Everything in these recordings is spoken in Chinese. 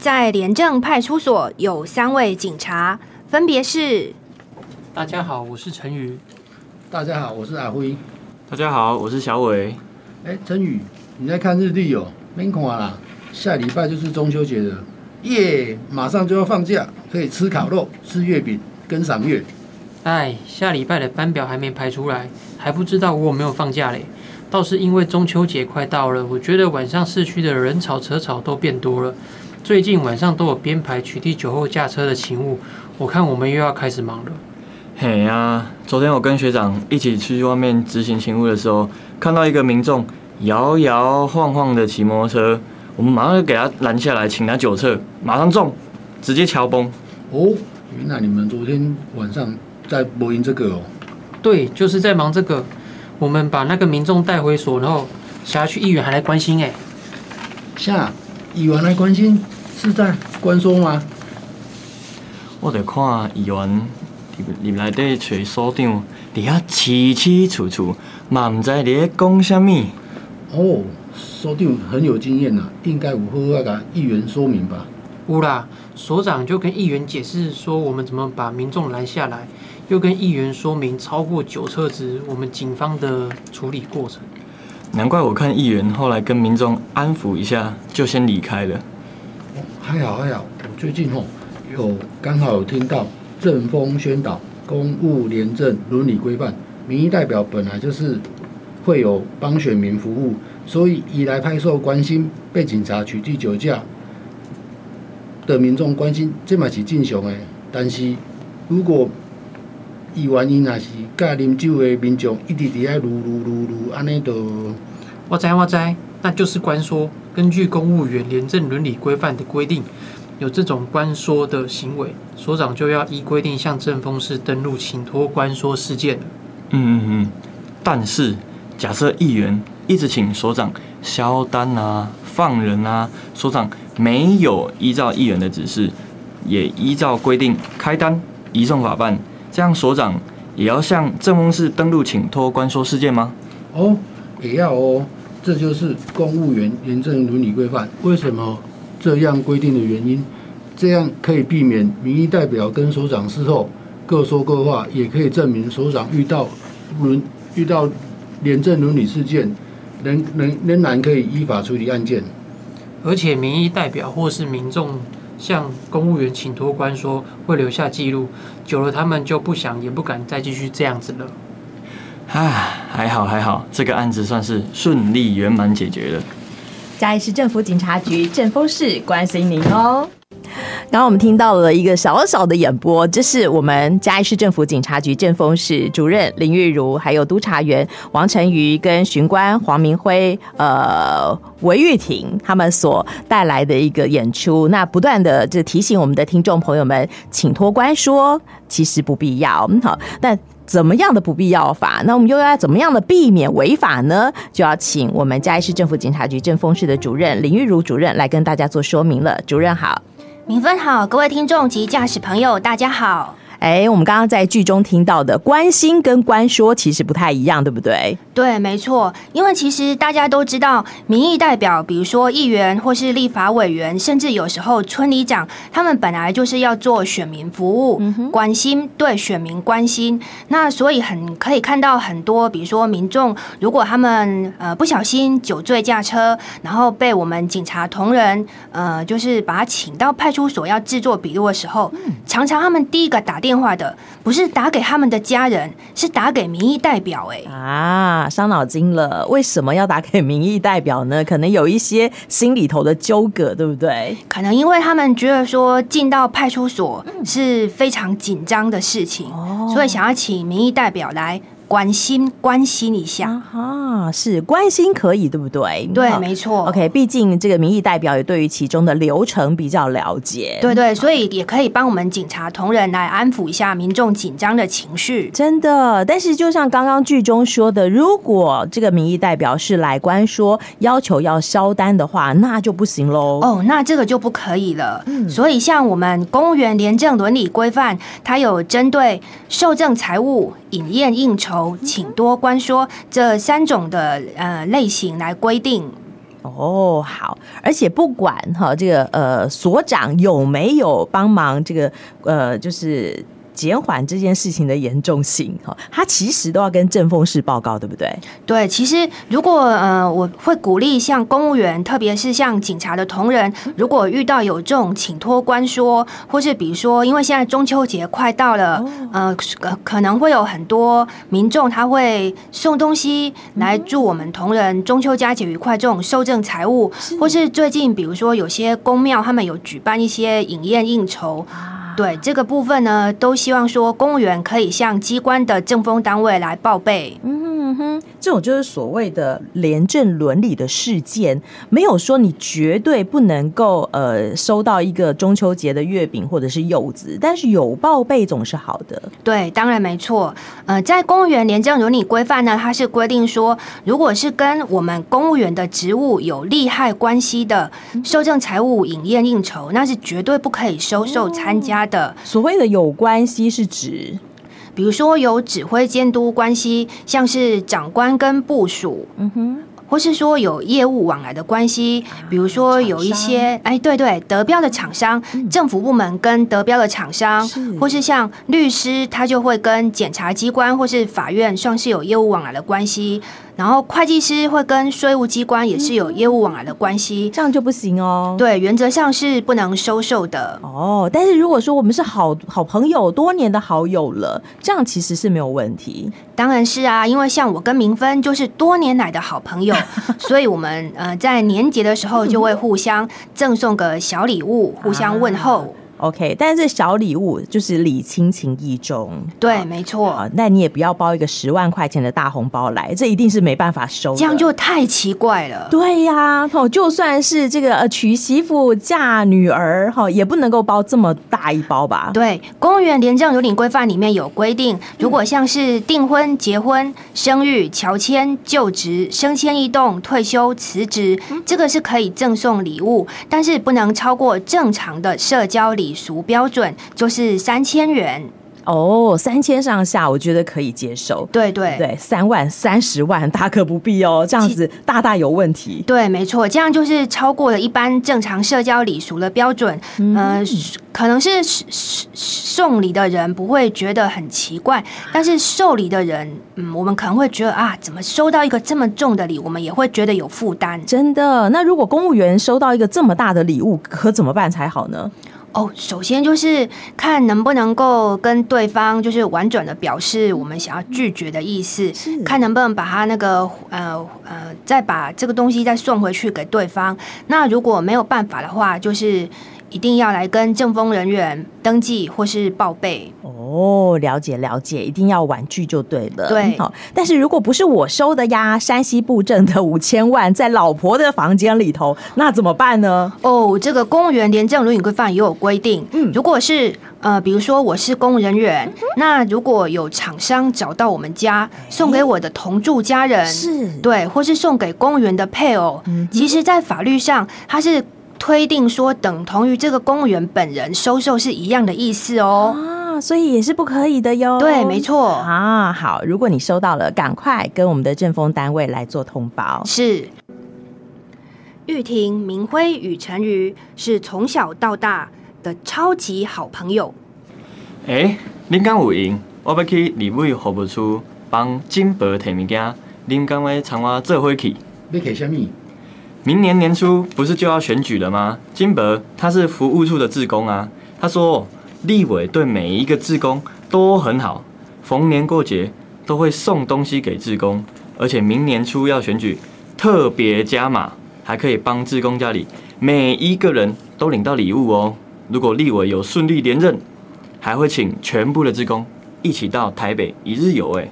在廉政派出所有三位警察，分别是：大家好，我是陈宇；大家好，我是阿辉；大家好，我是小伟。哎，陈宇，你在看日历哦？没看啦，下礼拜就是中秋节了，耶！马上就要放假，可以吃烤肉、吃月饼跟赏月。哎，下礼拜的班表还没排出来，还不知道我有没有放假嘞。倒是因为中秋节快到了，我觉得晚上市区的人潮车潮都变多了。最近晚上都有编排取缔酒后驾车的勤务，我看我们又要开始忙了。嘿呀、啊，昨天我跟学长一起去外面执行勤务的时候，看到一个民众摇摇晃晃的骑摩托车，我们马上就给他拦下来，请他酒测，马上中，直接敲崩。哦，原来你们昨天晚上在播音这个哦？对，就是在忙这个。我们把那个民众带回所，然后辖区议员还来关心哎。下议员来关心是在关说吗？我得看议员入内底找所长，底下凄凄楚楚，嘛唔知你在讲什么。哦，所长很有经验呐，应该有好好甲议员说明吧？有啦，所长就跟议员解释说，我们怎么把民众拦下来。又跟议员说明超过九车值，我们警方的处理过程。难怪我看议员后来跟民众安抚一下，就先离开了。还好还好，我最近哦有刚好有听到政风宣导公务廉政伦理规范，民意代表本来就是会有帮选民服务，所以以来派受关心被警察取缔酒驾的民众关心，这嘛是正常的。但是如果伊原因也是甲啉酒的民众一直伫遐噜噜噜噜，安尼都。我知我知，那就是关说。根据公务员廉政伦理规范的规定，有这种关说的行为，所长就要依规定向政风室登录，请托关说事件。嗯嗯嗯。但是假设议员一直请所长销单啊、放人啊，所长没有依照议员的指示，也依照规定开单移送法办。这样所长也要向政风室登录请托关说事件吗？哦，也要哦，这就是公务员廉政伦理规范。为什么这样规定的原因？这样可以避免民意代表跟所长事后各说各话，也可以证明所长遇到伦遇到廉政伦理事件，仍仍仍然可以依法处理案件。而且民意代表或是民众。向公务员请托官说会留下记录，久了他们就不想也不敢再继续这样子了。唉，还好还好，这个案子算是顺利圆满解决了。嘉义市政府警察局政风室关心您哦。刚刚我们听到了一个小小的演播，这是我们嘉义市政府警察局政风室主任林玉如，还有督察员王晨瑜跟巡官黄明辉、呃韦玉婷他们所带来的一个演出。那不断的就提醒我们的听众朋友们，请托关说其实不必要。好，那怎么样的不必要法？那我们又要怎么样的避免违法呢？就要请我们嘉义市政府警察局政风室的主任林玉如主任来跟大家做说明了。主任好。明分好，各位听众及驾驶朋友，大家好。哎，我们刚刚在剧中听到的关心跟关说其实不太一样，对不对？对，没错。因为其实大家都知道，民意代表，比如说议员或是立法委员，甚至有时候村里长，他们本来就是要做选民服务，嗯、关心对选民关心。那所以很可以看到很多，比如说民众，如果他们呃不小心酒醉驾车，然后被我们警察同仁呃就是把他请到派出所要制作笔录的时候，嗯、常常他们第一个打电电话的不是打给他们的家人，是打给民意代表。哎啊，伤脑筋了。为什么要打给民意代表呢？可能有一些心里头的纠葛，对不对？可能因为他们觉得说进到派出所是非常紧张的事情，嗯、所以想要请民意代表来。关心关心一下啊，是关心可以，对不对？对，没错。OK，毕竟这个民意代表也对于其中的流程比较了解，对对，所以也可以帮我们警察同仁来安抚一下民众紧张的情绪。真的，但是就像刚刚剧中说的，如果这个民意代表是来关说要求要销单的话，那就不行喽。哦，那这个就不可以了。嗯，所以像我们公务员廉政伦理规范，它有针对受赠财物、饮宴应酬。请多关说这三种的呃类型来规定，哦，好，而且不管哈这个呃所长有没有帮忙，这个呃就是。减缓这件事情的严重性，哈，他其实都要跟政风室报告，对不对？对，其实如果呃，我会鼓励像公务员，特别是像警察的同仁，如果遇到有这种请托官说，或是比如说，因为现在中秋节快到了，呃，可能会有很多民众他会送东西来祝我们同仁中秋佳节愉快，这种受赠财物，或是最近比如说有些公庙他们有举办一些饮宴应酬。对这个部分呢，都希望说公务员可以向机关的政风单位来报备。嗯哼嗯，这种就是所谓的廉政伦理的事件，没有说你绝对不能够呃收到一个中秋节的月饼或者是柚子，但是有报备总是好的。对，当然没错。呃，在公务员廉政伦理规范呢，它是规定说，如果是跟我们公务员的职务有利害关系的受赠财务、饮宴应酬，那是绝对不可以收受参加的。的所谓的有关系是指，比如说有指挥监督关系，像是长官跟部署，嗯哼，或是说有业务往来的关系，比如说有一些，哎，对对，得标的厂商，政府部门跟得标的厂商，或是像律师，他就会跟检察机关或是法院算是有业务往来的关系。然后会计师会跟税务机关也是有业务往来的关系，这样就不行哦。对，原则上是不能收受的哦。但是如果说我们是好好朋友，多年的好友了，这样其实是没有问题。当然是啊，因为像我跟明芬就是多年来的好朋友，所以我们呃在年节的时候就会互相赠送个小礼物，互相问候。OK，但是小礼物就是礼轻情意重，对，没错。那你也不要包一个十万块钱的大红包来，这一定是没办法收的，这样就太奇怪了。对呀、啊，哦，就算是这个呃娶媳妇嫁女儿哈，也不能够包这么大一包吧？对，公务员廉政有领规范里面有规定，如果像是订婚、结婚、生育、乔迁、就职、升迁异动、退休、辞职，这个是可以赠送礼物，但是不能超过正常的社交礼。礼俗标准就是三千元哦，三千上下我觉得可以接受。对对对，三万、三十万大可不必哦，这样子大大有问题。对，没错，这样就是超过了一般正常社交礼俗的标准。嗯、呃，可能是送礼的人不会觉得很奇怪，但是受礼的人，嗯，我们可能会觉得啊，怎么收到一个这么重的礼，我们也会觉得有负担。真的，那如果公务员收到一个这么大的礼物，可怎么办才好呢？哦，首先就是看能不能够跟对方就是婉转的表示我们想要拒绝的意思，看能不能把他那个呃呃再把这个东西再送回去给对方。那如果没有办法的话，就是。一定要来跟政风人员登记或是报备。哦，了解了解，一定要婉拒就对了。对，好，但是如果不是我收的呀，山西布政的五千万在老婆的房间里头，那怎么办呢？哦，这个公务员廉政伦理规范也有规定，嗯，如果是呃，比如说我是公务人员，嗯、那如果有厂商找到我们家送给我的同住家人，是。对，或是送给公务员的配偶，嗯，其实，在法律上它是。推定说等同于这个公务员本人收受是一样的意思哦，啊，所以也是不可以的哟。对，没错啊。好，如果你收到了，赶快跟我们的政风单位来做通报。是。玉婷、明辉与陈瑜是从小到大的超级好朋友。哎、欸，您刚有闲，我要去立委服务处帮金伯提物件，您刚会参我做伙去？你提什么？明年年初不是就要选举了吗？金伯他是服务处的志工啊，他说立委对每一个志工都很好，逢年过节都会送东西给志工，而且明年初要选举，特别加码，还可以帮志工家里每一个人都领到礼物哦。如果立委有顺利连任，还会请全部的志工一起到台北一日游诶。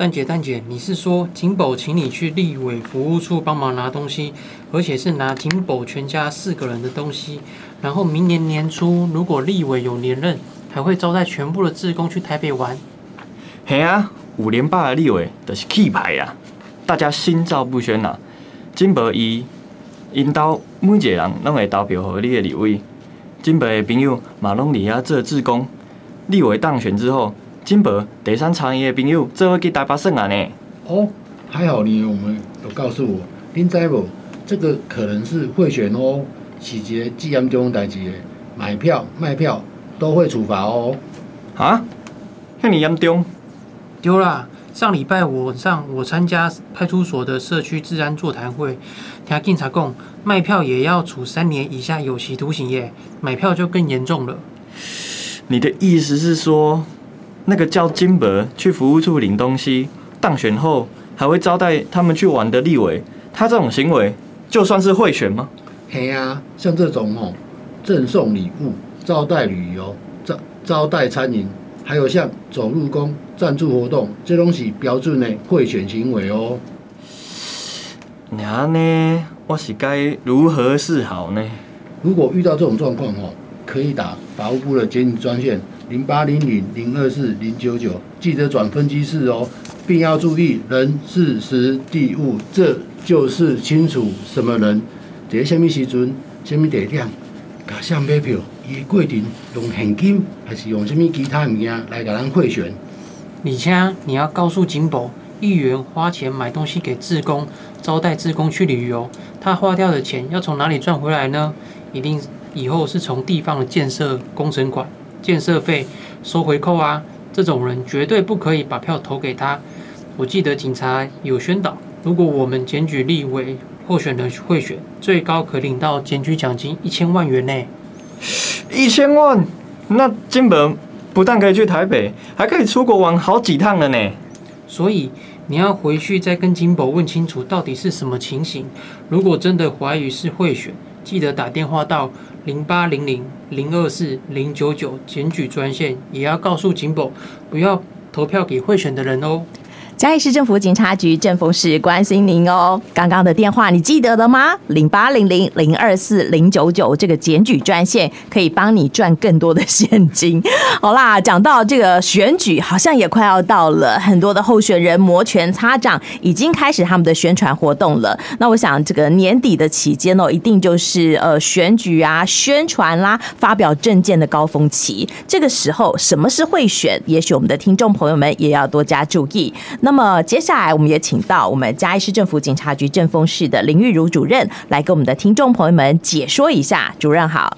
蛋姐，蛋姐，你是说金宝请你去立委服务处帮忙拿东西，而且是拿金宝全家四个人的东西，然后明年年初如果立委有连任，还会招待全部的志工去台北玩？嘿啊，五连霸的立委都是气派呀，大家心照不宣呐。金宝伊引导每一个人拢会投票给你的立委，金宝的朋友马龙里亚做志工，立委当选之后。金伯第三场的朋友，做伙去台北耍啊呢。哦，还好你，我们有告诉我，您知无？这个可能是贿选哦，洗劫既严重代志，买票卖票都会处罚哦。啊？那你严重？丢啦！上礼拜晚上我参加派出所的社区治安座谈会，听警察讲，卖票也要处三年以下有期徒刑耶，买票就更严重了。你的意思是说，那个叫金伯去服务处领东西，当选后还会招待他们去玩的立委，他这种行为就算是贿选吗？嘿啊，像这种哦，赠送礼物、招待旅游、招招待餐饮，还有像走路工赞助活动，这东西标准的贿选行为哦。那呢，我是该如何是好呢？如果遇到这种状况哦。可以打法务部的检举专线零八零零零二四零九九，记得转分机室哦，并要注意人事时地物，这就是清楚什么人在什么时阵、什么地点，甲谁买票，伊过程用现金还是用什么其他物件来给人贿选？李强，你要告诉金宝，议员花钱买东西给志工，招待志工去旅游，他花掉的钱要从哪里赚回来呢？一定。以后是从地方的建设工程款、建设费收回扣啊！这种人绝对不可以把票投给他。我记得警察有宣导，如果我们检举立委候选人贿选，最高可领到检举奖金一千万元呢。一千万，那金本不但可以去台北，还可以出国玩好几趟了呢。所以你要回去再跟金宝问清楚到底是什么情形。如果真的怀疑是贿选，记得打电话到零八零零零二四零九九检举专线，也要告诉警保，不要投票给贿选的人哦。嘉义市政府警察局政风室关心您哦。刚刚的电话你记得了吗？零八零零零二四零九九这个检举专线可以帮你赚更多的现金。好啦，讲到这个选举，好像也快要到了，很多的候选人摩拳擦掌，已经开始他们的宣传活动了。那我想这个年底的期间哦，一定就是呃选举啊、宣传啦、发表政见的高峰期。这个时候，什么是贿选？也许我们的听众朋友们也要多加注意。那那么接下来，我们也请到我们嘉义市政府警察局政风室的林玉如主任来给我们的听众朋友们解说一下。主任好，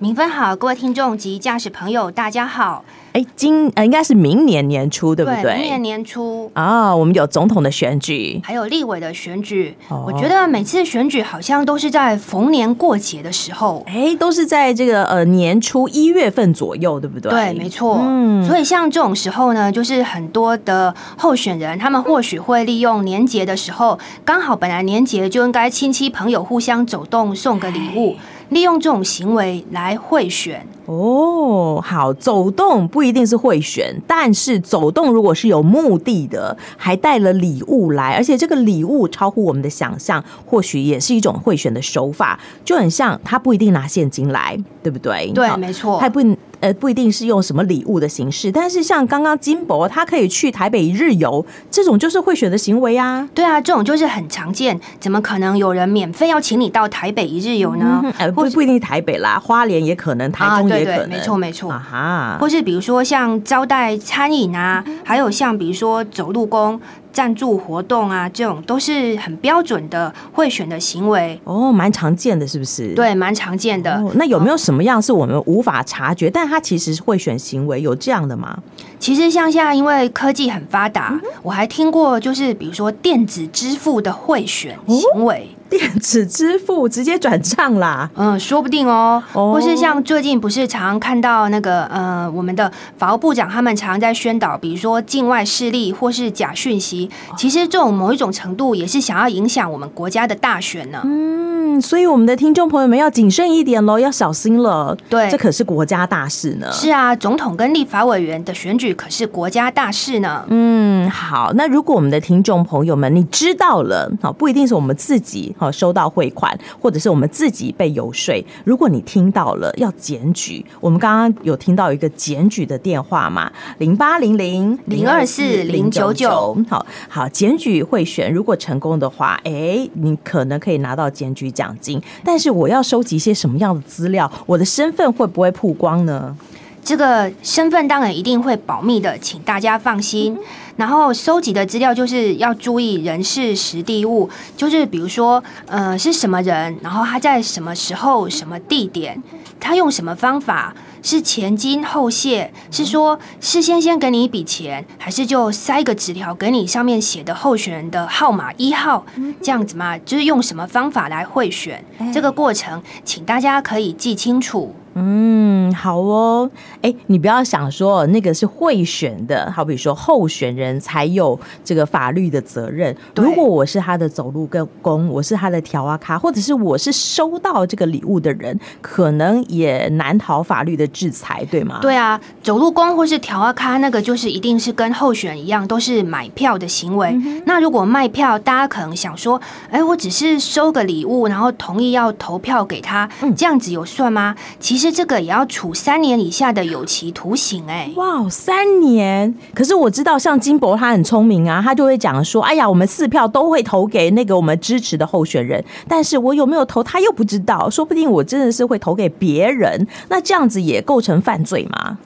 明分好，各位听众及驾驶朋友，大家好。哎，今呃应该是明年年初，对不对？对，明年年初啊、哦，我们有总统的选举，还有立委的选举。哦、我觉得每次选举好像都是在逢年过节的时候，哎，都是在这个呃年初一月份左右，对不对？对，没错。嗯，所以像这种时候呢，就是很多的候选人，他们或许会利用年节的时候，刚好本来年节就应该亲戚朋友互相走动送个礼物。利用这种行为来贿选哦，好，走动不一定是贿选，但是走动如果是有目的的，还带了礼物来，而且这个礼物超乎我们的想象，或许也是一种贿选的手法，就很像他不一定拿现金来，对不对？对，没错，他不。呃，不一定是用什么礼物的形式，但是像刚刚金博他可以去台北一日游，这种就是贿选的行为啊。对啊，这种就是很常见，怎么可能有人免费要请你到台北一日游呢？呃、嗯，不不一定台北啦，花莲也可能，台中也可能，啊、对对没错没错。啊哈，或是比如说像招待餐饮啊，还有像比如说走路工。赞助活动啊，这种都是很标准的贿选的行为哦，蛮常见的，是不是？对，蛮常见的。哦，那有没有什么样是我们无法察觉，但他其实是贿选行为？有这样的吗？其实像现在因为科技很发达，嗯，我还听过，就是比如说电子支付的贿选行为。哦电子支付直接转账啦，嗯，说不定哦。哦，或是像最近不是常常看到那个呃，我们的法务部长他们常常在宣导，比如说境外势力或是假讯息，其实这种某一种程度也是想要影响我们国家的大选呢。嗯，所以我们的听众朋友们要谨慎一点喽，要小心了。对，这可是国家大事呢。是啊，总统跟立法委员的选举可是国家大事呢。嗯，好，那如果我们的听众朋友们你知道了，好，不一定是我们自己。好，收到汇款，或者是我们自己被游说。如果你听到了要检举，我们刚刚有听到一个检举的电话嘛？零八零零零二四零九九。好好，检举贿选，如果成功的话，哎，你可能可以拿到检举奖金。但是我要收集一些什么样的资料？我的身份会不会曝光呢？这个身份当然一定会保密的，请大家放心。嗯、然后收集的资料就是要注意人事实地物，就是比如说，呃，是什么人，然后他在什么时候、什么地点，他用什么方法，是前金后谢，是说事先先给你一笔钱，还是就塞个纸条给你，上面写的候选人的号码一号，这样子嘛？就是用什么方法来贿选，这个过程，请大家可以记清楚。嗯，好哦。哎，你不要想说那个是贿选的，好比说候选人才有这个法律的责任。如果我是他的走路跟工，我是他的条啊卡，或者是我是收到这个礼物的人，可能也难逃法律的制裁，对吗？对啊，走路工或是条啊卡，那个就是一定是跟候选一样，都是买票的行为。嗯、那如果卖票，大家可能想说，哎，我只是收个礼物，然后同意要投票给他，嗯、这样子有算吗？其实。其实这个也要处三年以下的有期徒刑哎！哇，三年！可是我知道，像金博他很聪明啊，他就会讲说：“哎呀，我们四票都会投给那个我们支持的候选人，但是我有没有投，他又不知道，说不定我真的是会投给别人。那这样子也构成犯罪吗？”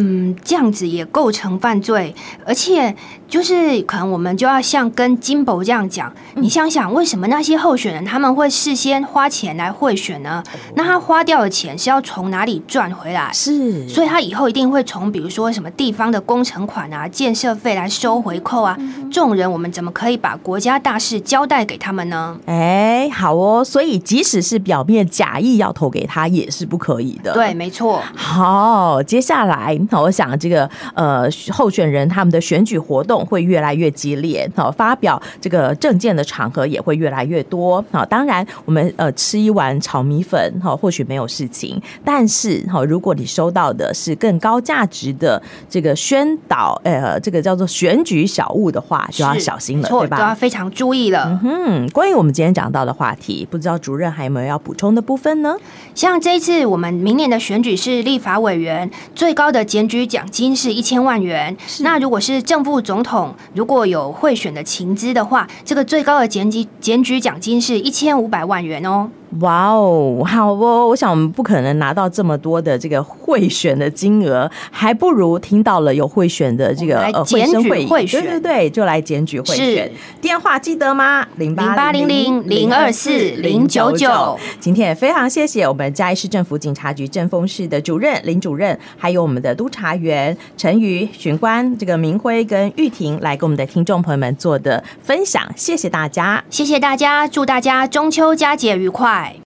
嗯，这样子也构成犯罪，而且就是可能我们就要像跟金宝这样讲，嗯、你想想，为什么那些候选人他们会事先花钱来贿选呢？哦、那他花掉的钱是要从哪里赚回来？是，所以他以后一定会从比如说什么地方的工程款啊、建设费来收回扣啊。嗯、这种人，我们怎么可以把国家大事交代给他们呢？哎，好哦，所以即使是表面假意要投给他，也是不可以的。对，没错。好，接下来。我想这个呃候选人他们的选举活动会越来越激烈，好，发表这个政见的场合也会越来越多。好，当然我们呃吃一碗炒米粉哈，或许没有事情，但是哈，如果你收到的是更高价值的这个宣导，呃，这个叫做选举小物的话，就要小心了，对吧？都要非常注意了。嗯哼，关于我们今天讲到的话题，不知道主任还有没有要补充的部分呢？像这一次我们明年的选举是立法委员，最高的检举奖金是一千万元。那如果是正副总统，如果有贿选的情资的话，这个最高的检举检举奖金是一千五百万元哦。哇哦，好哦！我想我们不可能拿到这么多的这个贿选的金额，还不如听到了有贿选的这个来检举贿选，对对对，就来检举贿选。是电话记得吗？零八零零零二四零九九。今天也非常谢谢我们嘉义市政府警察局政风室的主任林主任，还有我们的督察员陈瑜巡官这个明辉跟玉婷来给我们的听众朋友们做的分享，谢谢大家，谢谢大家，祝大家中秋佳节愉快。Bye.